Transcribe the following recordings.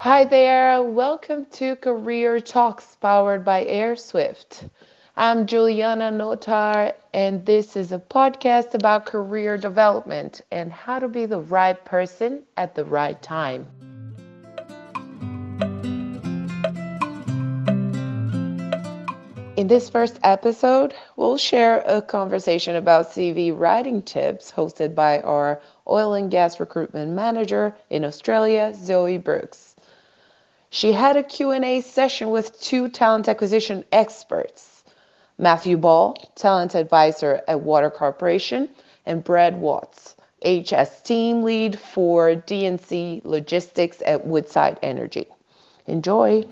Hi there, welcome to Career Talks powered by Airswift. I'm Juliana Notar, and this is a podcast about career development and how to be the right person at the right time. In this first episode, we'll share a conversation about CV writing tips hosted by our oil and gas recruitment manager in Australia, Zoe Brooks. She had a Q&A session with two talent acquisition experts, Matthew Ball, talent advisor at Water Corporation, and Brad Watts, HS team lead for D&C Logistics at Woodside Energy. Enjoy.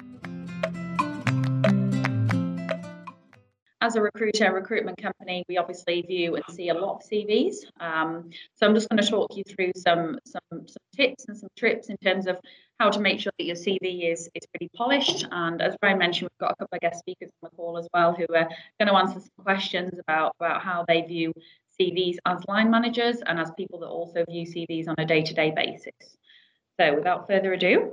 As a recruiter, recruitment company, we obviously view and see a lot of CVs. Um, so I'm just going to talk you through some, some some tips and some trips in terms of how to make sure that your CV is is pretty polished. And as Brian mentioned, we've got a couple of guest speakers on the call as well who are going to answer some questions about about how they view CVs as line managers and as people that also view CVs on a day-to-day basis. So without further ado,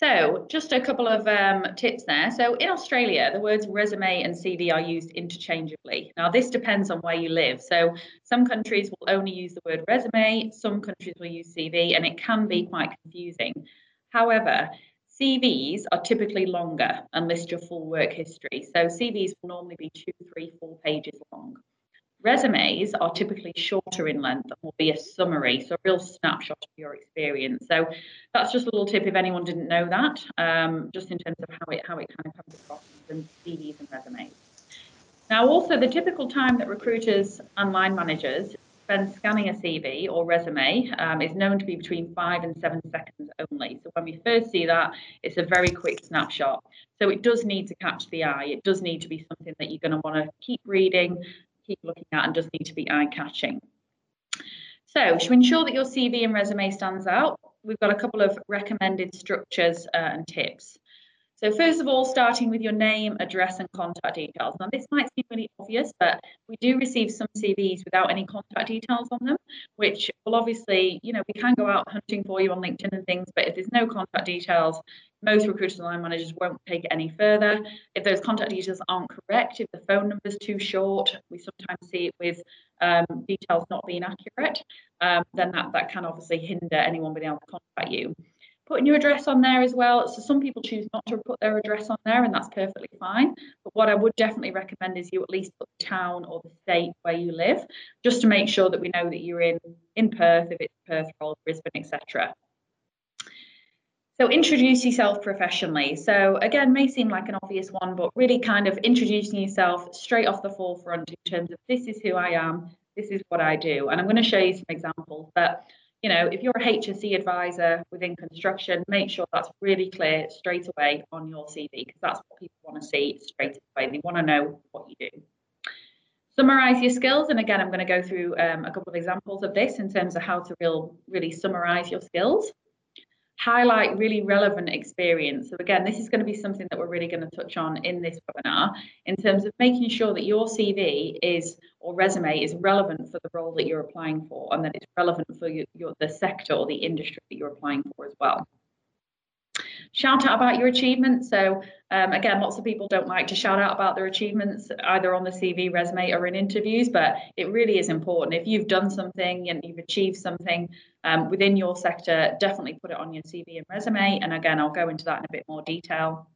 so, just a couple of um, tips there. So, in Australia, the words resume and CV are used interchangeably. Now, this depends on where you live. So, some countries will only use the word resume, some countries will use CV, and it can be quite confusing. However, CVs are typically longer and list your full work history. So, CVs will normally be two, three, four pages long. Resumes are typically shorter in length and will be a summary, so a real snapshot of your experience. So that's just a little tip if anyone didn't know that, um, just in terms of how it how it kind of comes across in CVs and resumes. Now, also the typical time that recruiters and line managers spend scanning a CV or resume um, is known to be between five and seven seconds only. So when we first see that, it's a very quick snapshot. So it does need to catch the eye. It does need to be something that you're going to want to keep reading, keep looking at and does need to be eye catching. So to ensure that your CV and resume stands out, we've got a couple of recommended structures uh, and tips. So first of all, starting with your name, address, and contact details. Now, this might seem really obvious, but we do receive some CVs without any contact details on them, which will obviously, you know, we can go out hunting for you on LinkedIn and things, but if there's no contact details, most recruiters and line managers won't take it any further. If those contact details aren't correct, if the phone number is too short, we sometimes see it with um, details not being accurate, um, then that, that can obviously hinder anyone being able to contact you putting your address on there as well. So some people choose not to put their address on there, and that's perfectly fine. But what I would definitely recommend is you at least put the town or the state where you live, just to make sure that we know that you're in in Perth, if it's Perth or Brisbane, etc. So introduce yourself professionally. So again, may seem like an obvious one, but really kind of introducing yourself straight off the forefront in terms of this is who I am, this is what I do. And I'm going to show you some examples. But you know, if you're a HSE advisor within construction, make sure that's really clear straight away on your CV because that's what people want to see straight away. They want to know what you do. Summarize your skills, and again, I'm going to go through um, a couple of examples of this in terms of how to real, really summarize your skills highlight really relevant experience. So again, this is going to be something that we're really going to touch on in this webinar in terms of making sure that your CV is or resume is relevant for the role that you're applying for and that it's relevant for your, your the sector or the industry that you're applying for as well shout out about your achievements. So um, again, lots of people don't like to shout out about their achievements either on the CV, resume, or in interviews, but it really is important. If you've done something and you've achieved something um, within your sector, definitely put it on your CV and resume. And again, I'll go into that in a bit more detail.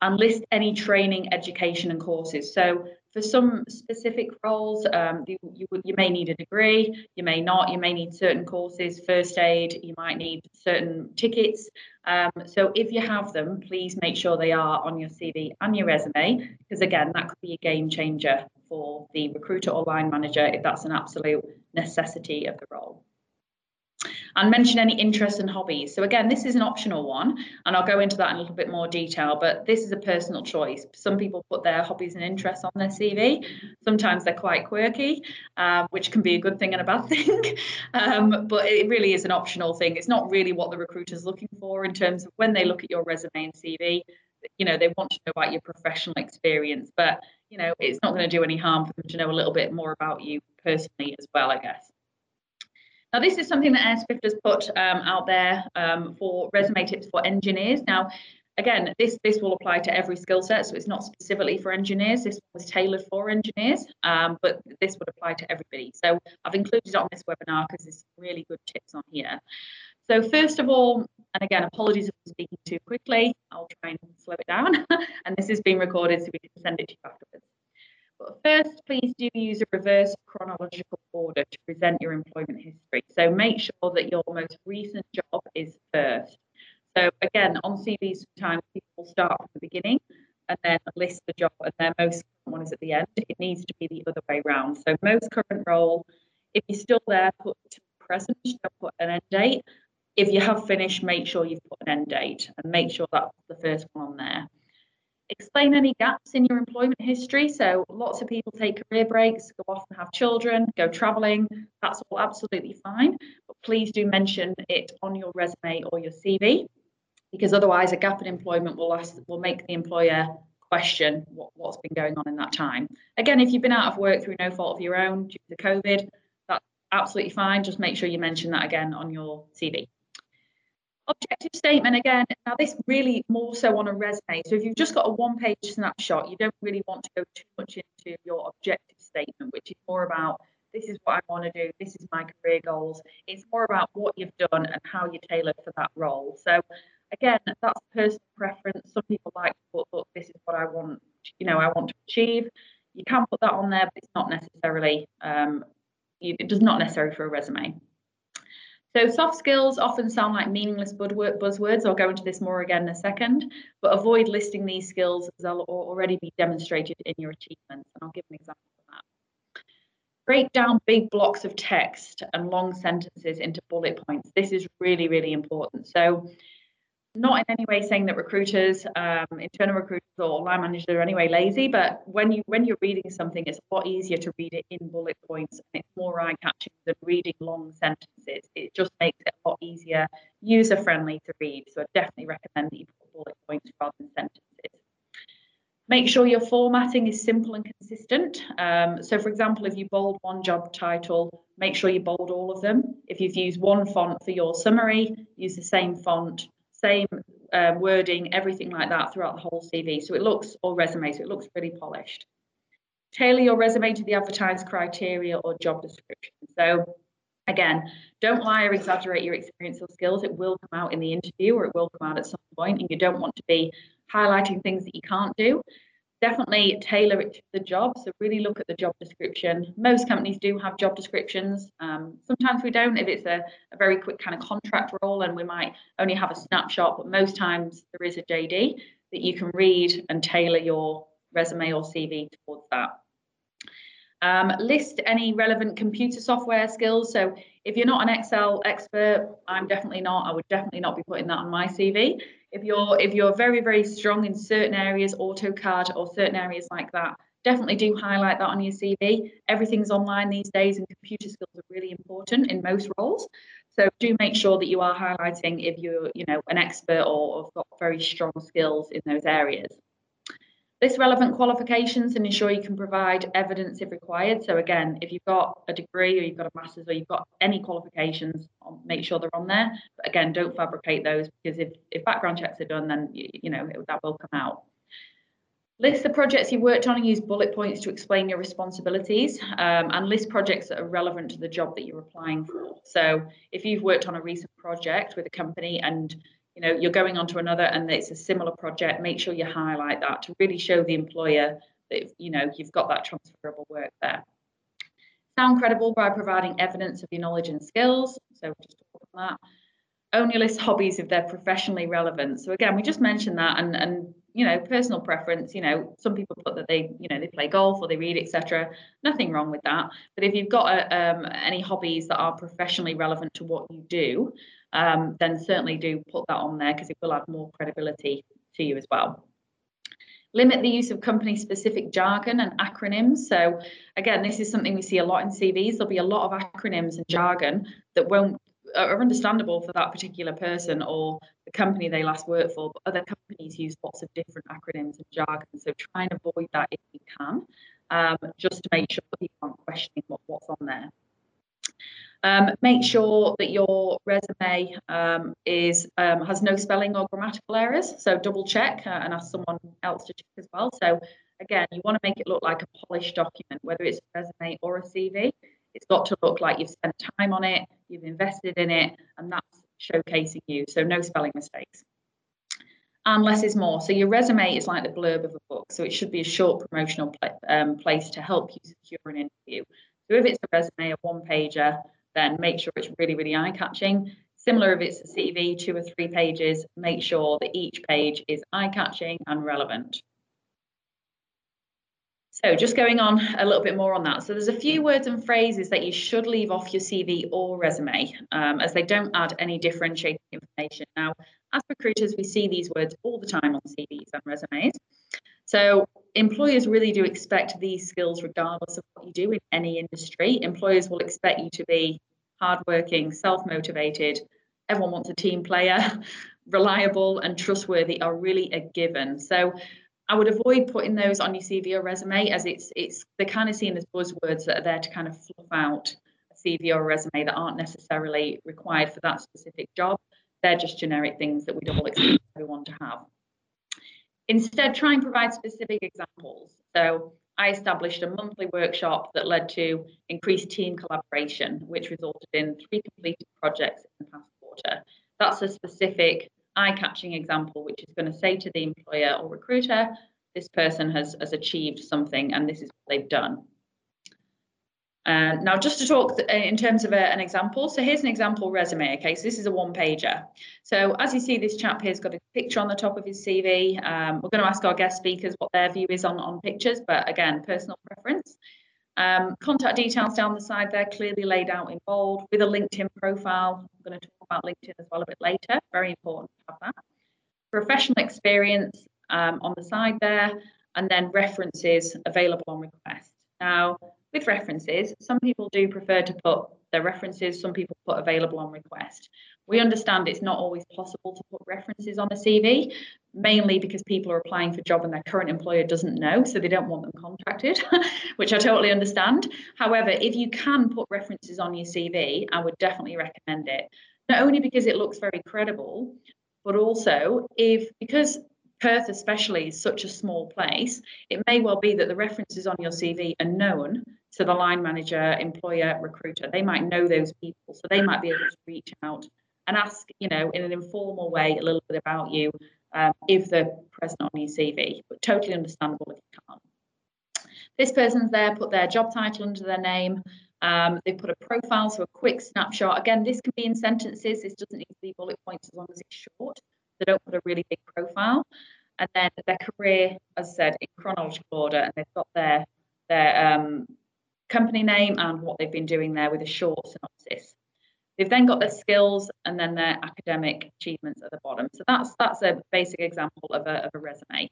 And list any training, education, and courses. So for some specific roles, um, you, you, you, may need a degree, you may not, you may need certain courses, first aid, you might need certain tickets. Um, so if you have them, please make sure they are on your CV and your resume, because again, that could be a game changer for the recruiter or line manager if that's an absolute necessity of the role and mention any interests and hobbies. So again, this is an optional one, and I'll go into that in a little bit more detail, but this is a personal choice. Some people put their hobbies and interests on their CV. Sometimes they're quite quirky, um, which can be a good thing and a bad thing, um, but it really is an optional thing. It's not really what the recruiter's looking for in terms of when they look at your resume and CV, you know, they want to know about your professional experience, but you know, it's not going to do any harm for them to know a little bit more about you personally as well, I guess. Now, this is something that Airswift has put um, out there um, for resume tips for engineers. Now, again, this this will apply to every skill set, so it's not specifically for engineers. This was tailored for engineers, um, but this would apply to everybody. So I've included it on this webinar because there's really good tips on here. So first of all, and again, apologies if I'm speaking too quickly. I'll try and slow it down. and this is being recorded so we can send it to you afterwards. But first, please do use a reverse chronological order to present your employment history. So make sure that your most recent job is first. So again, on CVs, sometimes people start from the beginning and then list the job, and their most current one is at the end. It needs to be the other way around. So most current role, if you're still there, put present, don't put an end date. If you have finished, make sure you've put an end date and make sure that's the first one on there. Explain any gaps in your employment history. So lots of people take career breaks, go off and have children, go traveling. That's all absolutely fine. But please do mention it on your resume or your CV because otherwise a gap in employment will ask, will make the employer question what, what's been going on in that time. Again, if you've been out of work through no fault of your own due to COVID, that's absolutely fine. Just make sure you mention that again on your CV. Objective statement again, now this really more so on a resume. So if you've just got a one page snapshot, you don't really want to go too much into your objective statement, which is more about this is what I want to do, this is my career goals. It's more about what you've done and how you tailor for that role. So again, that's personal preference. Some people like to put, look, this is what I want, you know, I want to achieve. You can put that on there, but it's not necessarily, um, it does not necessary for a resume. So soft skills often sound like meaningless buzzwords. I'll go into this more again in a second, but avoid listing these skills as they'll already be demonstrated in your achievements. And I'll give an example of that. Break down big blocks of text and long sentences into bullet points. This is really, really important. So not in any way saying that recruiters, um, internal recruiters or line managers are anyway lazy, but when you when you're reading something, it's a lot easier to read it in bullet points and it's more eye-catching than reading long sentences. It just makes it a lot easier, user-friendly to read. So I definitely recommend that you put bullet points rather than sentences. Make sure your formatting is simple and consistent. Um, so, for example, if you bold one job title, make sure you bold all of them. If you've used one font for your summary, use the same font same uh, wording, everything like that throughout the whole CV. So it looks, or resume, so it looks pretty polished. Tailor your resume to the advertised criteria or job description. So again, don't lie or exaggerate your experience or skills. It will come out in the interview or it will come out at some point, and you don't want to be highlighting things that you can't do definitely tailor it to the job. So really look at the job description. Most companies do have job descriptions. Um, sometimes we don't if it's a, a, very quick kind of contract role and we might only have a snapshot, but most times there is a JD that you can read and tailor your resume or CV towards that. Um, list any relevant computer software skills. So if you're not an Excel expert, I'm definitely not. I would definitely not be putting that on my CV. If you're if you're very very strong in certain areas, AutoCAD or certain areas like that, definitely do highlight that on your CV. Everything's online these days, and computer skills are really important in most roles. So do make sure that you are highlighting if you're you know an expert or have got very strong skills in those areas. List relevant qualifications and ensure you can provide evidence if required. So again, if you've got a degree or you've got a master's or you've got any qualifications, make sure they're on there. But again, don't fabricate those because if, if background checks are done, then you, you know it, that will come out. List the projects you worked on and use bullet points to explain your responsibilities um, and list projects that are relevant to the job that you're applying for. So if you've worked on a recent project with a company and you know you're going on to another and it's a similar project make sure you highlight that to really show the employer that you know you've got that transferable work there. Sound credible by providing evidence of your knowledge and skills. So just talk on that. Only list hobbies if they're professionally relevant. So again we just mentioned that and and you know personal preference you know some people put that they you know they play golf or they read etc nothing wrong with that. But if you've got a, um, any hobbies that are professionally relevant to what you do um, then certainly do put that on there because it will add more credibility to you as well. Limit the use of company specific jargon and acronyms. So, again, this is something we see a lot in CVs. There'll be a lot of acronyms and jargon that won't are understandable for that particular person or the company they last worked for, but other companies use lots of different acronyms and jargon. So try and avoid that if you can, um, just to make sure people aren't questioning what, what's on there. Um, make sure that your resume um, is um, has no spelling or grammatical errors. So double check uh, and ask someone else to check as well. So again, you want to make it look like a polished document, whether it's a resume or a CV. It's got to look like you've spent time on it, you've invested in it, and that's showcasing you. So no spelling mistakes. And less is more. So your resume is like the blurb of a book. So it should be a short promotional pl- um, place to help you secure an interview. So if it's a resume, a one pager, then make sure it's really, really eye catching. Similar if it's a CV, two or three pages, make sure that each page is eye catching and relevant. So just going on a little bit more on that. So there's a few words and phrases that you should leave off your CV or resume um, as they don't add any differentiating information. Now, as recruiters, we see these words all the time on CVs and resumes. So employers really do expect these skills regardless of what you do in any industry. Employers will expect you to be hardworking, self-motivated. Everyone wants a team player. Reliable and trustworthy are really a given. So I would avoid putting those on your CV or resume as it's it's they're kind of seen as buzzwords that are there to kind of fluff out a CV or a resume that aren't necessarily required for that specific job. They're just generic things that we'd all expect everyone to have. Instead, try and provide specific examples. So I established a monthly workshop that led to increased team collaboration, which resulted in three completed projects in the past quarter. That's a specific eye-catching example, which is going to say to the employer or recruiter, this person has, has achieved something and this is what they've done. Uh, now, just to talk th- in terms of a, an example, so here's an example resume. Okay, so this is a one pager. So as you see, this chap here's got a picture on the top of his CV. Um, we're going to ask our guest speakers what their view is on, on pictures, but again, personal preference. Um, contact details down the side there, clearly laid out in bold with a LinkedIn profile. I'm going to talk about LinkedIn as well a bit later. Very important to have that. Professional experience um, on the side there, and then references available on request. Now, with references, some people do prefer to put their references, some people put available on request. We understand it's not always possible to put references on a CV, mainly because people are applying for a job and their current employer doesn't know, so they don't want them contacted, which I totally understand. However, if you can put references on your CV, I would definitely recommend it. Not only because it looks very credible, but also if because Perth, especially, is such a small place, it may well be that the references on your CV are known to the line manager, employer, recruiter. They might know those people, so they might be able to reach out and ask, you know, in an informal way, a little bit about you um, if they're present on your CV. But totally understandable if you can't. This person's there, put their job title under their name. Um, they put a profile, so a quick snapshot. Again, this can be in sentences. This doesn't need to be bullet points as long as it's short. They don't put a really big profile. And then their career, as I said, in chronological order, and they've got their their um, company name and what they've been doing there with a short synopsis. They've then got their skills and then their academic achievements at the bottom. So that's that's a basic example of a, of a resume.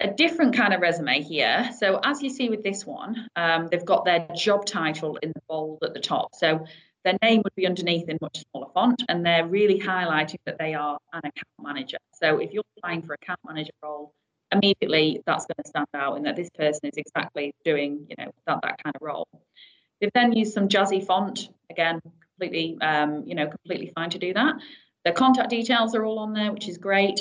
A different kind of resume here. So as you see with this one, um, they've got their job title in the bold at the top. So their name would be underneath in much smaller font, and they're really highlighting that they are an account manager. So if you're applying for account manager role, immediately that's going to stand out in that this person is exactly doing, you know, that, that kind of role. They've then used some jazzy font, again, completely, um, you know, completely fine to do that. Their contact details are all on there, which is great.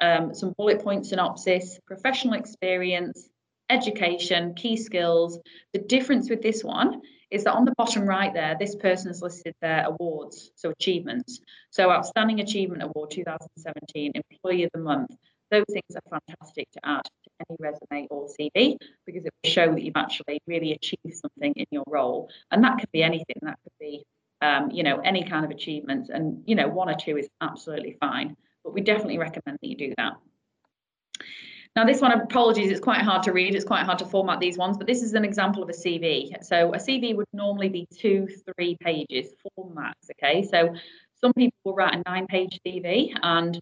Um, some bullet point synopsis, professional experience, education, key skills. The difference with this one is that on the bottom right there, this person has listed their awards, so achievements. So Outstanding Achievement Award 2017, Employee of the Month. Those things are fantastic to add to any resume or CV because it will show that you've actually really achieved something in your role. And that could be anything. That could be, um, you know, any kind of achievements. And, you know, one or two is absolutely fine. But we definitely recommend that you do that. Now, this one, apologies, it's quite hard to read. It's quite hard to format these ones, but this is an example of a CV. So a CV would normally be two, three pages, four max, okay? So some people will write a nine page CV and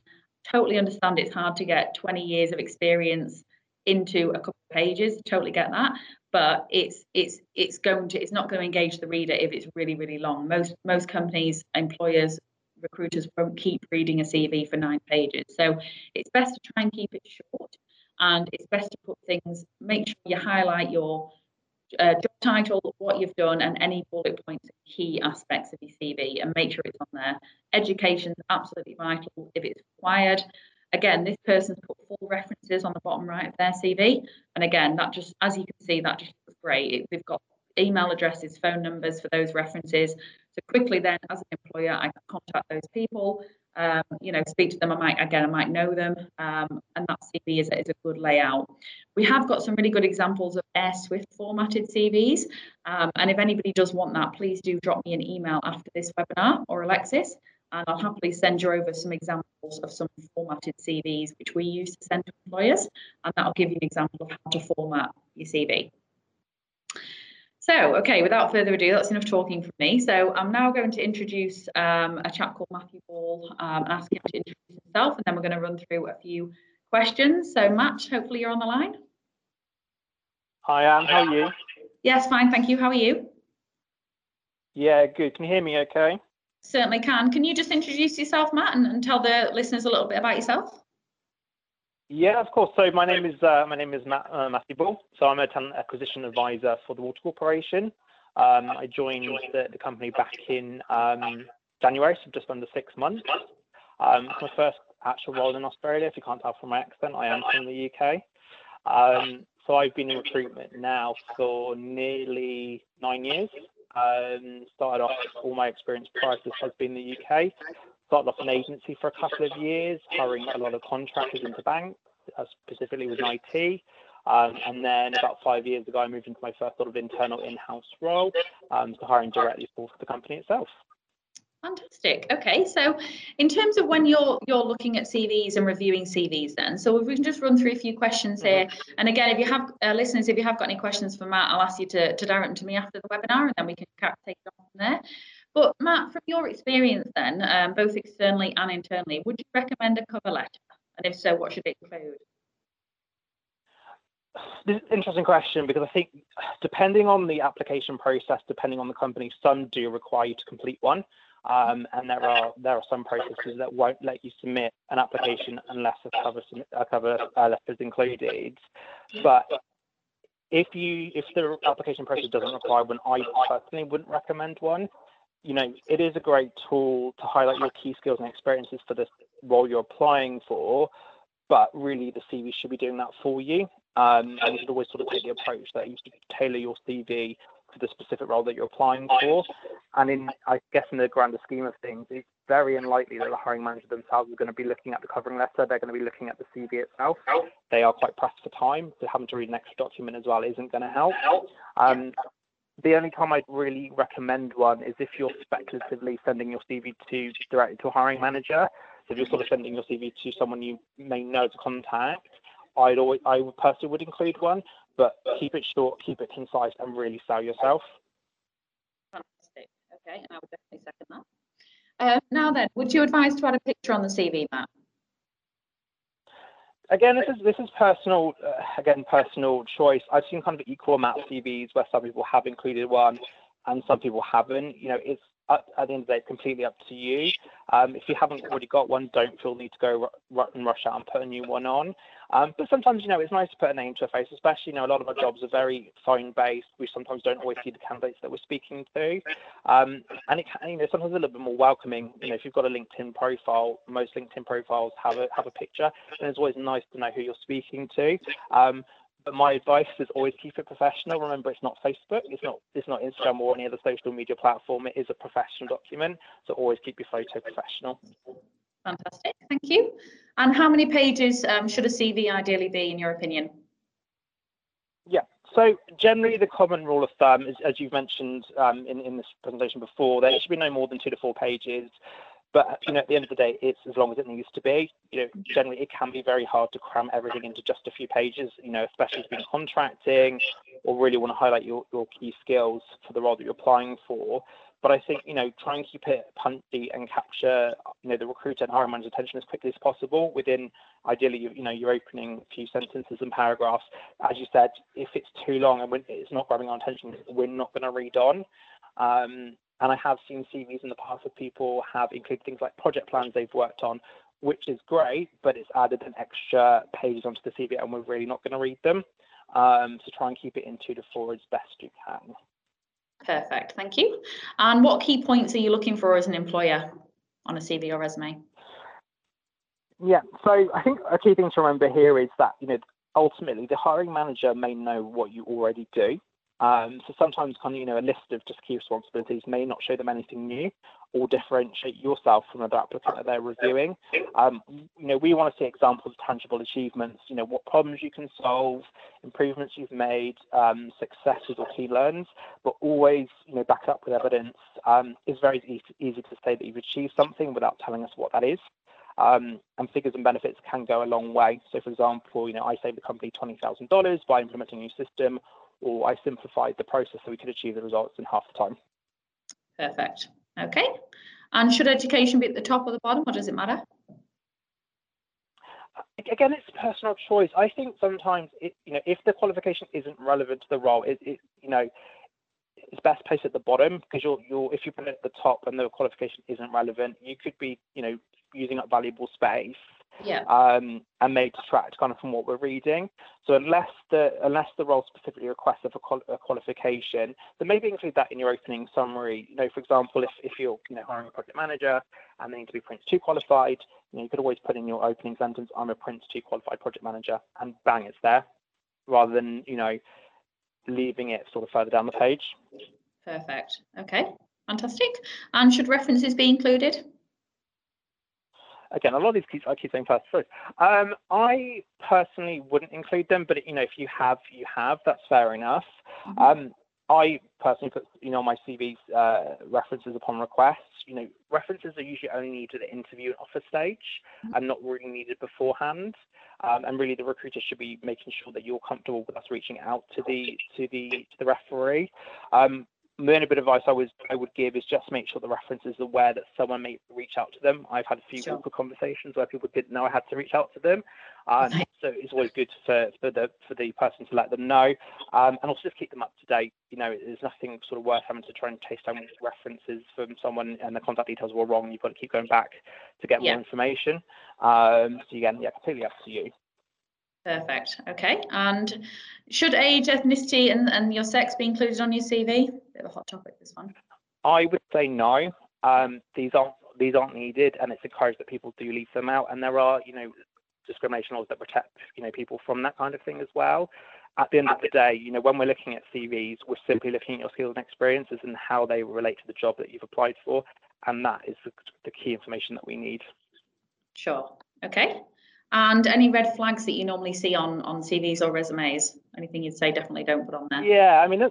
totally understand it's hard to get 20 years of experience into a couple of pages totally get that but it's it's it's going to it's not going to engage the reader if it's really really long most most companies employers recruiters won't keep reading a cv for nine pages so it's best to try and keep it short and it's best to put things make sure you highlight your uh, job title, what you've done, and any bullet points, key aspects of your CV, and make sure it's on there. Education is absolutely vital if it's required. Again, this person's put full references on the bottom right of their CV, and again, that just, as you can see, that just looks great. We've got email addresses, phone numbers for those references. So quickly, then, as an employer, I can contact those people um, you know, speak to them. I might, again, I might know them. Um, and that CV is, is a good layout. We have got some really good examples of Airswift formatted CVs. Um, and if anybody does want that, please do drop me an email after this webinar or Alexis, and I'll happily send you over some examples of some formatted CVs which we use to send to employers. And that'll give you an example of how to format your CV. So, okay, without further ado, that's enough talking from me. So I'm now going to introduce um, a chap called Matthew Ball um, and ask him to introduce himself, and then we're going to run through a few questions. So Matt, hopefully you're on the line. Hi, Anne. How are you? Yes, fine, thank you. How are you? Yeah, good. Can you hear me okay? Certainly can. Can you just introduce yourself, Matt, and, and tell the listeners a little bit about yourself? Yeah, of course. So my name is uh, my name is Matt, uh, Matthew Ball. So I'm a talent acquisition advisor for the Water Corporation. Um, I joined the, the, company back in um, January, so just under six months. Um, it's my first actual role in Australia. If you can't tell from my accent, I am from the UK. Um, so I've been in recruitment now for nearly nine years. Um, started off all my experience prior to this has been in the UK started off an agency for a couple of years, hiring a lot of contractors into banks, uh, specifically with IT. Um, and then about five years ago, I moved into my first sort of internal in-house role, um, so hiring directly for the company itself. Fantastic. Okay, so in terms of when you're you're looking at CVs and reviewing CVs, then so if we can just run through a few questions here. Mm-hmm. And again, if you have uh, listeners, if you have got any questions for Matt, I'll ask you to, to direct them to me after the webinar, and then we can take it on from there. But Matt, from your experience then, um, both externally and internally, would you recommend a cover letter? And if so, what should it include? This is an interesting question because I think depending on the application process, depending on the company, some do require you to complete one. Um, and there are there are some processes that won't let you submit an application unless a cover a cover letter is included. But if you if the application process doesn't require one, I personally wouldn't recommend one you know, it is a great tool to highlight your key skills and experiences for this role you're applying for, but really the CV should be doing that for you. Um, and you should always sort of take the approach that you should tailor your CV to the specific role that you're applying for. And in, I guess, in the grander scheme of things, it's very unlikely that the hiring manager themselves is going to be looking at the covering letter. They're going to be looking at the CV itself. They are quite pressed for time, so having to read an extra document as well isn't going to help. Um, the only time I'd really recommend one is if you're speculatively sending your CV to directly to a hiring manager. So if you're sort of sending your CV to someone you may know to contact, I'd always, I personally would include one, but keep it short, keep it concise, and really sell yourself. Fantastic. Okay, and I would definitely second that. Uh, now then, would you advise to add a picture on the CV, Matt? Again, this is this is personal. Uh, again, personal choice. I've seen kind of equal amount of CVs where some people have included one, and some people haven't. You know, it's at, at the end of the day, it's completely up to you. Um, if you haven't already got one, don't feel the need to go r- and rush out and put a new one on. Um, but sometimes, you know, it's nice to put a name to a face, especially, you know, a lot of our jobs are very phone based. We sometimes don't always see the candidates that we're speaking to. Um, and it can, you know, sometimes a little bit more welcoming. You know, if you've got a LinkedIn profile, most LinkedIn profiles have a, have a picture, and it's always nice to know who you're speaking to. But my advice is always keep it professional. Remember, it's not Facebook, it's not it's not Instagram or any other social media platform. It is a professional document, so always keep your photo professional. Fantastic, thank you. And how many pages um, should a CV ideally be, in your opinion? Yeah, so generally the common rule of thumb is, as you've mentioned um, in, in this presentation before, there should be no more than two to four pages. But you know, at the end of the day, it's as long as it needs to be. You know, generally it can be very hard to cram everything into just a few pages. You know, especially if you're contracting or really want to highlight your, your key skills for the role that you're applying for. But I think you know, try and keep it punchy and capture you know the recruiter and hiring manager's attention as quickly as possible within ideally you, you know opening a few sentences and paragraphs. As you said, if it's too long and it's not grabbing our attention, we're not going to read on. Um, and I have seen CVs in the past where people have included things like project plans they've worked on, which is great, but it's added an extra pages onto the CV and we're really not going to read them. Um, so try and keep it in two to four as best you can. Perfect, thank you. And what key points are you looking for as an employer on a CV or resume? Yeah, so I think a key thing to remember here is that you know ultimately the hiring manager may know what you already do. Um, so sometimes kind of you know a list of just key responsibilities may not show them anything new or differentiate yourself from another applicant that they're reviewing. Um, you know we want to see examples of tangible achievements. You know what problems you can solve, improvements you've made, um, successes or key learns, but always you know back up with evidence. Um, it's very easy, easy to say that you've achieved something without telling us what that is. Um, and figures and benefits can go a long way. So, for example, you know, I saved the company twenty thousand dollars by implementing a new system, or I simplified the process so we could achieve the results in half the time. Perfect. Okay. And should education be at the top or the bottom, or does it matter? Again, it's personal choice. I think sometimes, it, you know, if the qualification isn't relevant to the role, it, it you know, it's best placed at the bottom because you're, you're if you put it at the top and the qualification isn't relevant, you could be, you know, using up valuable space yeah. um, and may detract kind of from what we're reading. So unless the unless the role specifically requests a, qual- a qualification, then maybe include that in your opening summary. You know, for example, if, if you're you know hiring a project manager and they need to be PRINCE2 qualified, you know, you could always put in your opening sentence, "I'm a PRINCE2 qualified project manager," and bang, it's there, rather than you know leaving it sort of further down the page. Perfect. Okay. Fantastic. And should references be included? Again, a lot of these keep, I keep saying first first. Um, I personally wouldn't include them, but you know, if you have, you have. That's fair enough. Mm-hmm. Um, I personally put, you know, my CV's uh, references upon request. You know, references are usually only needed at interview and offer stage, mm-hmm. and not really needed beforehand. Um, and really, the recruiter should be making sure that you're comfortable with us reaching out to the to the to the referee. Um, the only bit of advice I was I would give is just make sure the reference is aware that someone may reach out to them. I've had a few sure. conversations where people didn't know I had to reach out to them, um, so it's always good for, for the for the person to let them know, um, and also just keep them up to date. You know, there's nothing sort of worth having to try and chase down references from someone and the contact details were wrong. You've got to keep going back to get yeah. more information. Um, so again, yeah, completely up to you. Perfect. Okay. And should age, ethnicity, and, and your sex be included on your CV? Bit of a hot topic, this one. I would say no. Um, these aren't these aren't needed, and it's encouraged that people do leave them out. And there are, you know, discrimination laws that protect, you know, people from that kind of thing as well. At the end of the day, you know, when we're looking at CVs, we're simply looking at your skills and experiences and how they relate to the job that you've applied for, and that is the, the key information that we need. Sure. Okay. And any red flags that you normally see on on CVs or resumes? Anything you'd say definitely don't put on there? Yeah, I mean,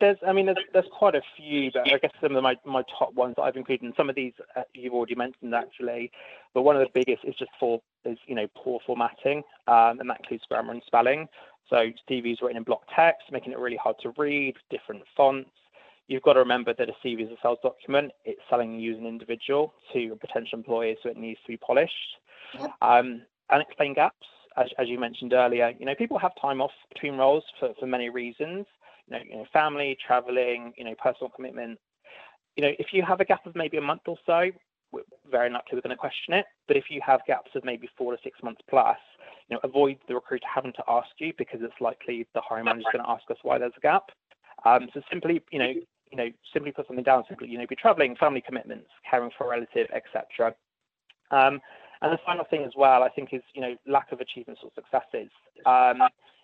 there's, I mean, there's, there's quite a few, but I guess some of my, my top ones that I've included, and some of these uh, you've already mentioned actually, but one of the biggest is just for is you know poor formatting, um, and that includes grammar and spelling. So CVs written in block text, making it really hard to read, different fonts. You've got to remember that a CV is a sales document. It's selling you as an individual to a potential employer, so it needs to be polished. Um, unexplained gaps, as, as you mentioned earlier, you know, people have time off between roles for, for many reasons. You know, you know, family, traveling, you know, personal commitment. You know, if you have a gap of maybe a month or so, we're very likely we're going to question it. But if you have gaps of maybe four to six months plus, you know, avoid the recruiter having to ask you because it's likely the hiring manager is going to ask us why there's a gap. Um, so simply, you know, you know, simply put something down. Simply, you know, be traveling, family commitments, caring for a relative, etc. Um, and the final thing as well, I think, is you know lack of achievements or successes. Um,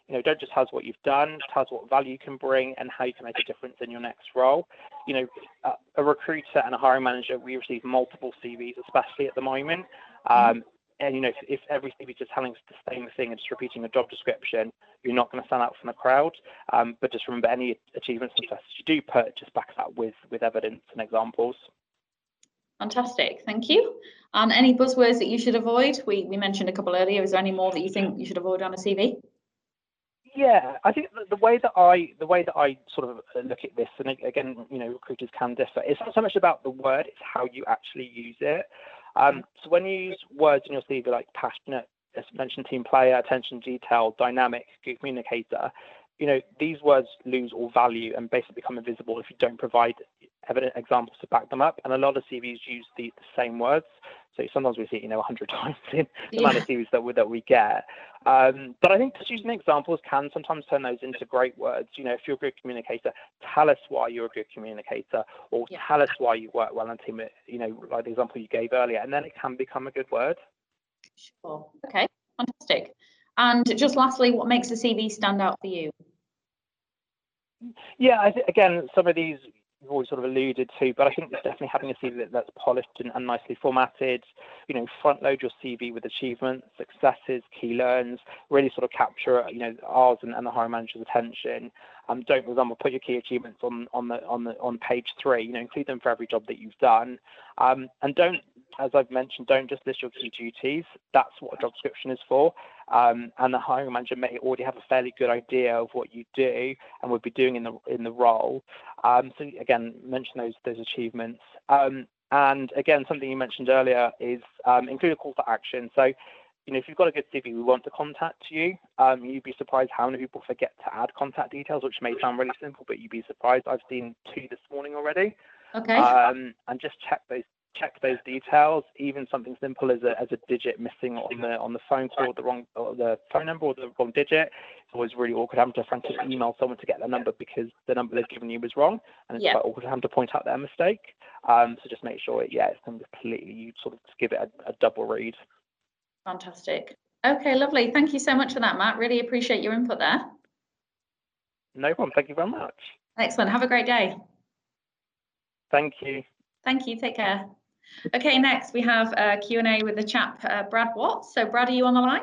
you know, don't just tell us what you've done, tell us what value you can bring and how you can make a difference in your next role. You know, uh, a recruiter and a hiring manager, we receive multiple CVs, especially at the moment. Um, and you know, if, if every CV is just telling us the same thing and just repeating a job description, you're not going to stand out from the crowd. Um, but just remember, any achievements and successes you do put, just back that with with evidence and examples. Fantastic, thank you. And any buzzwords that you should avoid? We, we mentioned a couple earlier. Is there any more that you think you should avoid on a CV? Yeah, I think the, way that I the way that I sort of look at this, and again, you know, recruiters can differ. It's not so much about the word; it's how you actually use it. Um, so when you use words in your CV like passionate, as mentioned, team player, attention detail, dynamic, good communicator, you know, these words lose all value and basically become invisible if you don't provide evident examples to back them up. And a lot of CVs use the, the same words. So sometimes we see it, you know, 100 times in the yeah. amount of CVs that we, that we get. Um, but I think just using examples can sometimes turn those into great words. You know, if you're a good communicator, tell us why you're a good communicator, or yeah. tell us why you work well on team. You know, like the example you gave earlier, and then it can become a good word. Sure. Okay. Fantastic. And just lastly, what makes a CV stand out for you? Yeah, I th- again, some of these you've always sort of alluded to, but I think it's definitely having a CV that, that's polished and, and, nicely formatted. You know, front load your CV with achievements, successes, key learns, really sort of capture you know ours and, and the hiring manager's attention. Um, don't, for example, put your key achievements on on the on the on page three. You know, include them for every job that you've done, um, and don't as I've mentioned, don't just list your key duties. That's what a job description is for. Um, and the hiring manager may already have a fairly good idea of what you do and would be doing in the in the role. Um, so again, mention those those achievements. Um, and again, something you mentioned earlier is um, include a call for action. So, you know, if you've got a good CV, we want to contact you. Um, you'd be surprised how many people forget to add contact details, which may sound really simple, but you'd be surprised. I've seen two this morning already. Okay. Um, and just check those check those details. Even something simple as a as a digit missing on the on the phone call, the wrong or the phone number or the wrong digit. It's always really awkward having to frantically email someone to get their number because the number they've given you was wrong, and it's yeah. quite awkward having to point out their mistake. Um, so just make sure, it, yeah, it's completely you sort of give it a, a double read. Fantastic. Okay, lovely. Thank you so much for that, Matt. Really appreciate your input there. No problem. Thank you very much. Excellent. Have a great day. Thank you. Thank you. Take care. Okay, next we have a Q&A with the chap, uh, Brad Watts. So Brad, are you on the line?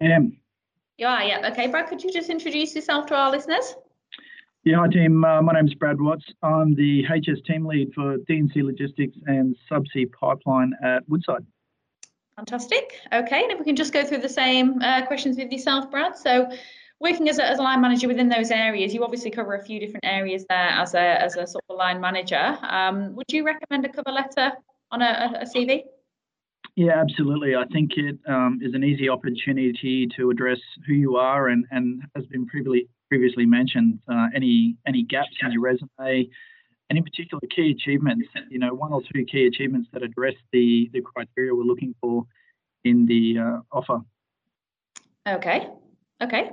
I am. You are, yeah. Okay, Brad, could you just introduce yourself to our listeners? Yeah, hi team. Uh, my name is Brad Watts. I'm the HS team lead for D&C Logistics and Subsea Pipeline at Woodside. Fantastic. Okay, and if we can just go through the same uh, questions with yourself, Brad. So working as a, as a line manager within those areas, you obviously cover a few different areas there as a, as a sort of line manager. Um, would you recommend a cover letter on a, a CV? Yeah, absolutely. I think it um, is an easy opportunity to address who you are and, and has been previously previously mentioned, uh, any any gaps in your resume, and in particular key achievements. You know, one or two key achievements that address the the criteria we're looking for in the uh, offer. Okay. Okay.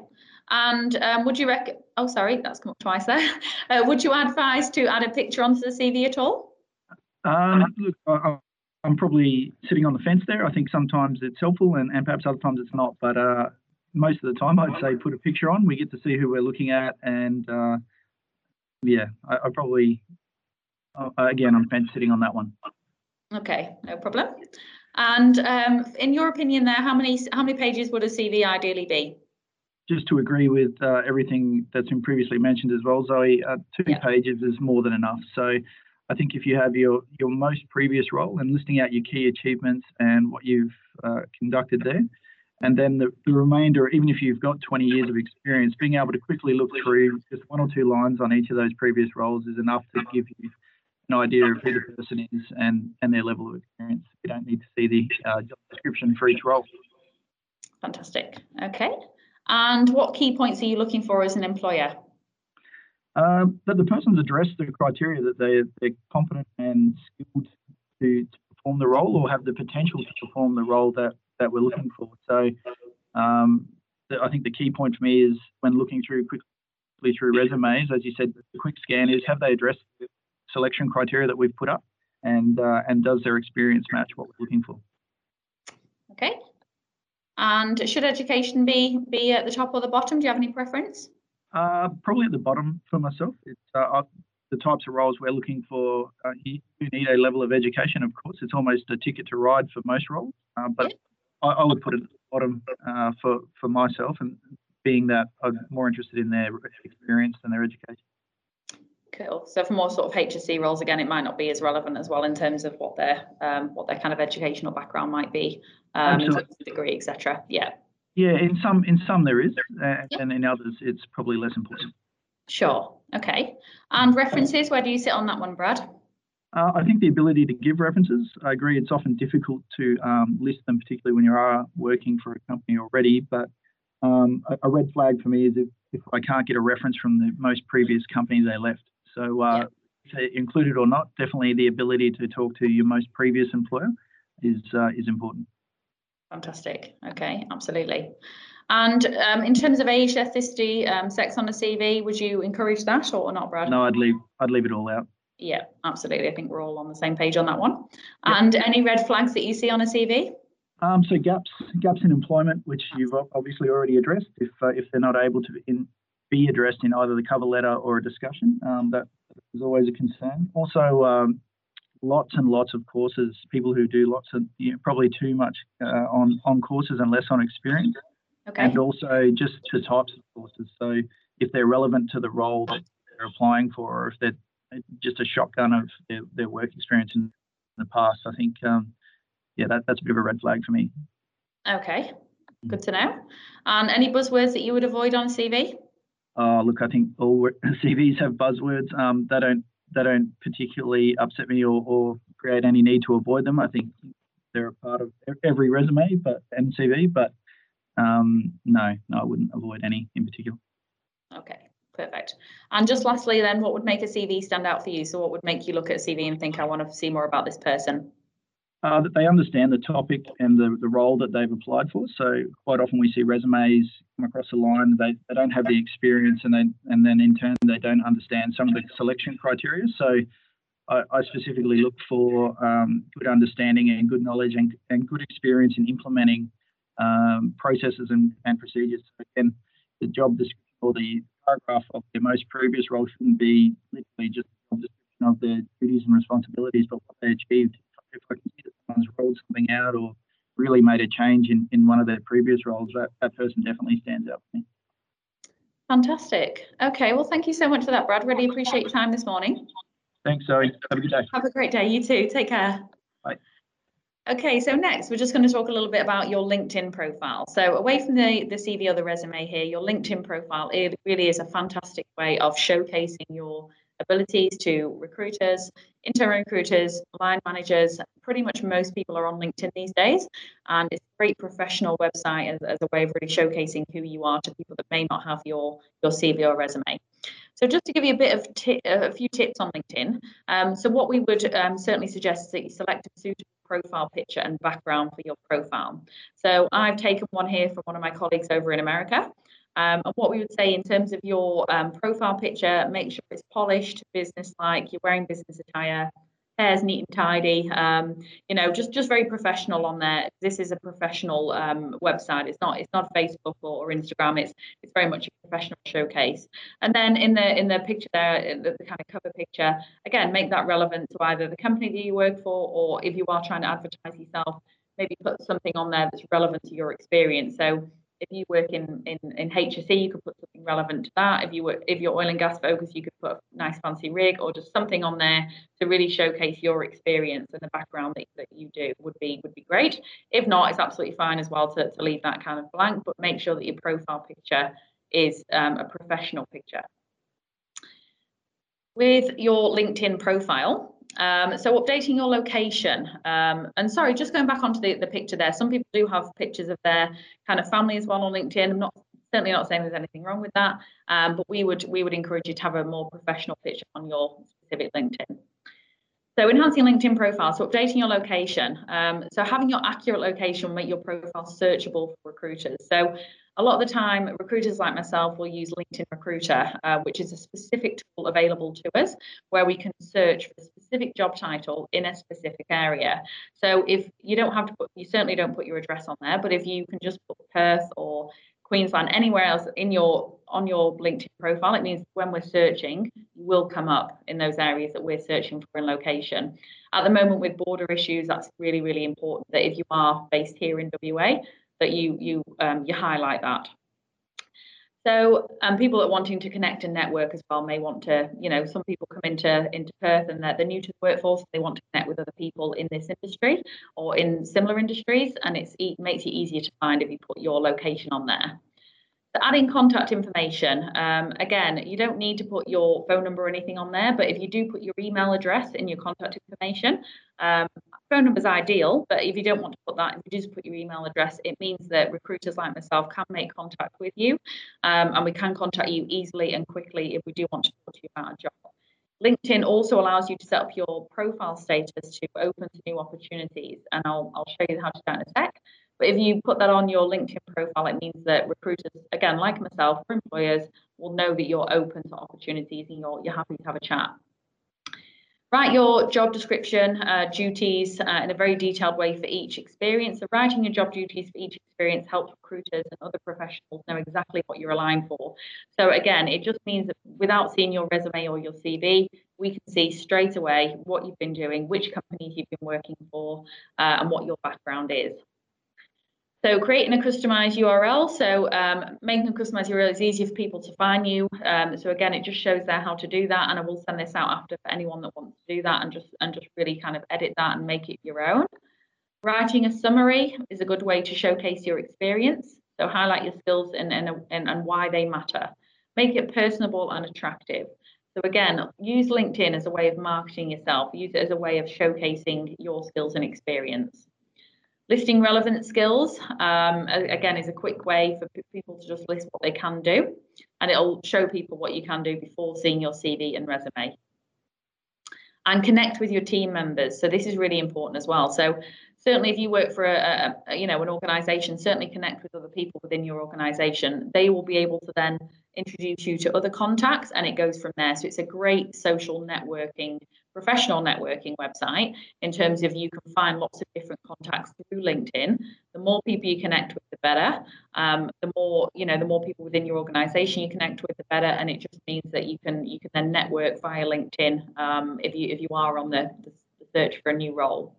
And um, would you rec? Oh, sorry, that's come up twice there. Uh, would you advise to add a picture onto the CV at all? Um, look, I, am probably sitting on the fence there. I think sometimes it's helpful and, and perhaps other times it's not. But uh, most of the time, I'd say put a picture on. We get to see who we're looking at. And uh, yeah, I, I probably, uh, again, I'm fence sitting on that one. Okay, no problem. And um, in your opinion, there, how many how many pages would a CV ideally be? Just to agree with uh, everything that's been previously mentioned as well, Zoe, uh, two yeah. pages is more than enough. So I think if you have your, your most previous role and listing out your key achievements and what you've uh, conducted there, and then the, the remainder, even if you've got 20 years of experience, being able to quickly look through just one or two lines on each of those previous roles is enough to give you an idea of who the person is and, and their level of experience. You don't need to see the uh, job description for each role. Fantastic. Okay. And what key points are you looking for as an employer? Uh, that the person's addressed the criteria that they, they're competent and skilled to, to, perform the role or have the potential to perform the role that, that we're looking for. So um, the, I think the key point for me is when looking through quickly through resumes, as you said, the quick scan is have they addressed the selection criteria that we've put up and, uh, and does their experience match what we're looking for? Okay. And should education be, be at the top or the bottom? Do you have any preference? Uh, probably at the bottom for myself. It's uh, the types of roles we're looking for. Uh, you need a level of education, of course. It's almost a ticket to ride for most roles, uh, but. I, I, would put it at the bottom uh, for for myself, and being that I'm more interested in their experience than their education. Cool. So for more sort of HSE roles, again, it might not be as relevant as well in terms of what their um, what their kind of educational background might be, um, in terms of degree, etc. Yeah. Yeah, in some in some there is, uh, and in others it's probably less important. Sure. Okay. And references, where do you sit on that one, Brad? Uh, I think the ability to give references. I agree. It's often difficult to um, list them, particularly when you are working for a company already. But um, a, a, red flag for me is if, if I can't get a reference from the most previous company they left. So uh, yeah. included or not, definitely the ability to talk to your most previous employer is uh, is important. Fantastic. Okay, absolutely. And um, in terms of age, ethnicity, um, sex on the CV, would you encourage that or not, Brad? No, I'd leave I'd leave it all out. Yeah, absolutely. I think we're all on the same page on that one. And any red flags that you see on a CV? Um, so gaps gaps in employment, which you've obviously already addressed. If uh, if they're not able to in, be addressed in either the cover letter or a discussion, um, that is always a concern. Also, um, lots and lots of courses. People who do lots of you know, probably too much uh, on on courses and less on experience. Okay. And also just the types of courses. So if they're relevant to the role that they're applying for, or if they're just a shotgun of their, their work experience in the past. I think, um, yeah, that, that's a bit of a red flag for me. Okay, good to know. And any buzzwords that you would avoid on CV? Oh, look, I think all CVs have buzzwords. Um, they don't they don't particularly upset me or, or create any need to avoid them. I think they're a part of every resume, but and CV. But um, no, no, I wouldn't avoid any in particular. Okay. Perfect. And just lastly, then, what would make a CV stand out for you? So, what would make you look at a CV and think, I want to see more about this person? Uh, that they understand the topic and the, the role that they've applied for. So, quite often we see resumes come across the line, they, they don't have the experience, and, they, and then in turn, they don't understand some of the selection criteria. So, I, I specifically look for um, good understanding and good knowledge and, and good experience in implementing um, processes and, and procedures. So, again, the job description or the paragraph of their most previous role shouldn't be literally just a description of their duties and responsibilities, but what they achieved. If I can someone's rolled something out or really made a change in, in one of their previous roles, that, that person definitely stands out for me. Fantastic. Okay, well, thank you so much for that, Brad. Really appreciate your time this morning. Thanks, Zoe. Have a good day. Have a great day. You too. Take care. Bye. Okay, so next we're just going to talk a little bit about your LinkedIn profile. So away from the, the CV or the resume here, your LinkedIn profile, it really is a fantastic way of showcasing your abilities to recruiters, internal recruiters, line managers. Pretty much most people are on LinkedIn these days, and it's a great professional website as, as a way of really showcasing who you are to people that may not have your, your CV or resume. So just to give you a bit of t- a few tips on LinkedIn. Um, so what we would um, certainly suggest is that you select a suitable profile picture and background for your profile. So I've taken one here from one of my colleagues over in America. Um, and what we would say in terms of your um, profile picture, make sure it's polished, business-like, you're wearing business attire, hair's neat and tidy. Um, you know, just just very professional on there. This is a professional um, website. It's not it's not Facebook or, or, Instagram. It's it's very much a professional showcase. And then in the in the picture there, the, the kind of cover picture, again, make that relevant to either the company that you work for or if you are trying to advertise yourself, maybe put something on there that's relevant to your experience. So if you work in, in, in HSE, you could put something relevant to that. If you were if you're oil and gas focused, you could put a nice fancy rig or just something on there to really showcase your experience and the background that, that you do would be would be great. If not, it's absolutely fine as well to, to leave that kind of blank, but make sure that your profile picture is um, a professional picture. With your LinkedIn profile, um, so updating your location. Um, and sorry, just going back onto the, the picture there, some people do have pictures of their kind of family as well on LinkedIn. I'm not certainly not saying there's anything wrong with that, um, but we would we would encourage you to have a more professional picture on your specific LinkedIn. So enhancing LinkedIn profile, so updating your location. Um, so having your accurate location will make your profile searchable for recruiters. So a lot of the time, recruiters like myself will use LinkedIn Recruiter, uh, which is a specific tool available to us where we can search for a specific job title in a specific area. So if you don't have to put, you certainly don't put your address on there, but if you can just put Perth or Queensland, anywhere else in your on your LinkedIn profile, it means when we're searching, you will come up in those areas that we're searching for in location. At the moment, with border issues, that's really, really important that if you are based here in WA, that you you um, you highlight that. So um, people that are wanting to connect and network as well may want to, you know, some people come into into Perth and they're, they're new to the workforce. They want to connect with other people in this industry or in similar industries, and it's, it makes it easier to find if you put your location on there. Adding contact information, um, again, you don't need to put your phone number or anything on there, but if you do put your email address in your contact information, um, phone number is ideal, but if you don't want to put that, if you just put your email address, it means that recruiters like myself can make contact with you um, and we can contact you easily and quickly if we do want to talk to you about a job. LinkedIn also allows you to set up your profile status to open to new opportunities, and I'll, I'll show you how to do that in a sec. But if you put that on your LinkedIn profile, it means that recruiters, again, like myself, or employers, will know that you're open to opportunities and you're, you're happy to have a chat. Write your job description, uh, duties uh, in a very detailed way for each experience. So writing your job duties for each experience helps recruiters and other professionals know exactly what you're aligned for. So again, it just means that without seeing your resume or your CV, we can see straight away what you've been doing, which companies you've been working for, uh, and what your background is. So creating a customized URL. So um, making a customized URL is easier for people to find you. Um, so again, it just shows there how to do that. And I will send this out after for anyone that wants to do that and just and just really kind of edit that and make it your own. Writing a summary is a good way to showcase your experience. So highlight your skills and, and, and, and why they matter. Make it personable and attractive. So again, use LinkedIn as a way of marketing yourself. Use it as a way of showcasing your skills and experience. Listing relevant skills, um, again, is a quick way for people to just list what they can do, and it'll show people what you can do before seeing your CV and resume. And connect with your team members. So this is really important as well. So certainly, if you work for a, a you know an organisation, certainly connect with other people within your organisation. They will be able to then introduce you to other contacts, and it goes from there. So it's a great social networking professional networking website in terms of you can find lots of different contacts through LinkedIn. The more people you connect with, the better. Um, the more you know, the more people within your organization you connect with, the better. And it just means that you can you can then network via LinkedIn um, if you if you are on the, the search for a new role.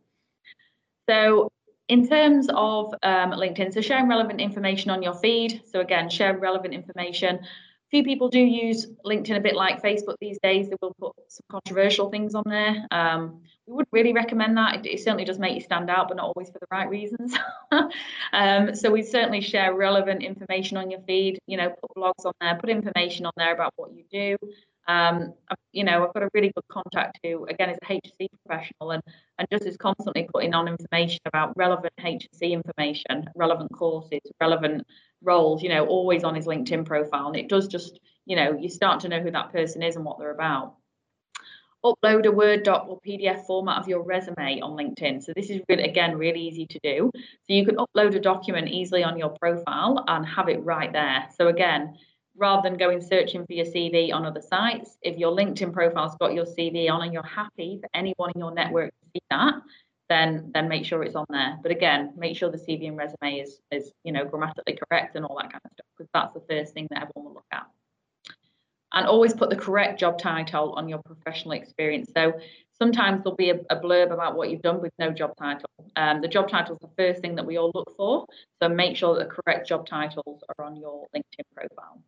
So in terms of um, LinkedIn, so sharing relevant information on your feed. So again, share relevant information few people do use LinkedIn a bit like Facebook these days. They will put some controversial things on there. Um, we would really recommend that. It, it, certainly does make you stand out, but not always for the right reasons. um, so we certainly share relevant information on your feed. You know, put blogs on there, put information on there about what you do. Um, you know, I've got a really good contact who, again, is a HSE professional and, and just is constantly putting on information about relevant HSE information, relevant courses, relevant roles, you know, always on his LinkedIn profile. And it does just, you know, you start to know who that person is and what they're about. Upload a Word doc or PDF format of your resume on LinkedIn. So this is really, again, really easy to do. So you can upload a document easily on your profile and have it right there. So again, rather than going searching for your CV on other sites, if your LinkedIn profile's got your CV on and you're happy for anyone in your network to see that, then then make sure it's on there. But again, make sure the CV and resume is is you know grammatically correct and all that kind of stuff because that's the first thing that everyone will look at. And always put the correct job title on your professional experience. So sometimes there'll be a, a blurb about what you've done with no job title. Um, the job title is the first thing that we all look for. So make sure that the correct job titles are on your LinkedIn profile.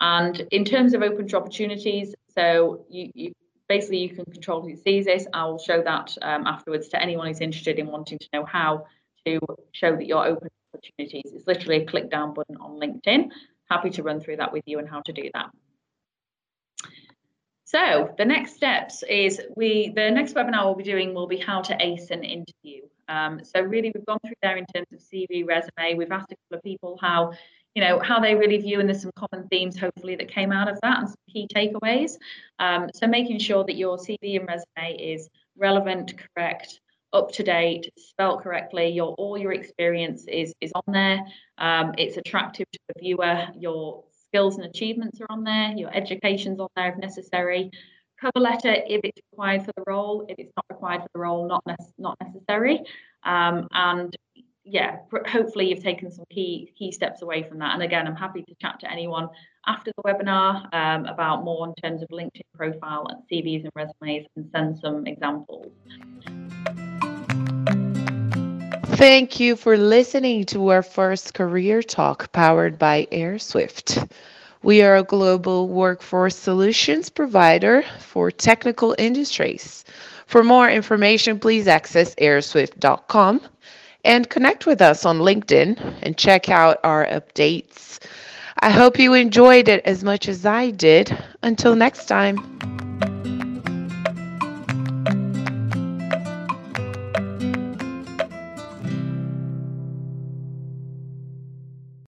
And in terms of open to opportunities, so you, you basically you can control who sees this. I'll show that um, afterwards to anyone who's interested in wanting to know how to show that you're open to opportunities. It's literally a click down button on LinkedIn. Happy to run through that with you and how to do that. So the next steps is we the next webinar we'll be doing will be how to ace an interview. Um, so really we've gone through there in terms of CV, resume. We've asked a couple of people how you know how they really view and there's some common themes hopefully that came out of that and some key takeaways. Um, so making sure that your cv and resume is relevant correct up to date spelt correctly your all your experience is is on there. Um, it's attractive to the viewer. Your skills and achievements are on there. Your education's on there if necessary. Cover letter if it's required for the role. If it's not required for the role not, ne- not necessary. Um, and yeah, hopefully you've taken some key key steps away from that. And again, I'm happy to chat to anyone after the webinar um, about more in terms of LinkedIn profile and CVs and resumes and send some examples. Thank you for listening to our first career talk powered by Airswift. We are a global workforce solutions provider for technical industries. For more information, please access airswift.com and connect with us on LinkedIn and check out our updates. I hope you enjoyed it as much as I did. Until next time.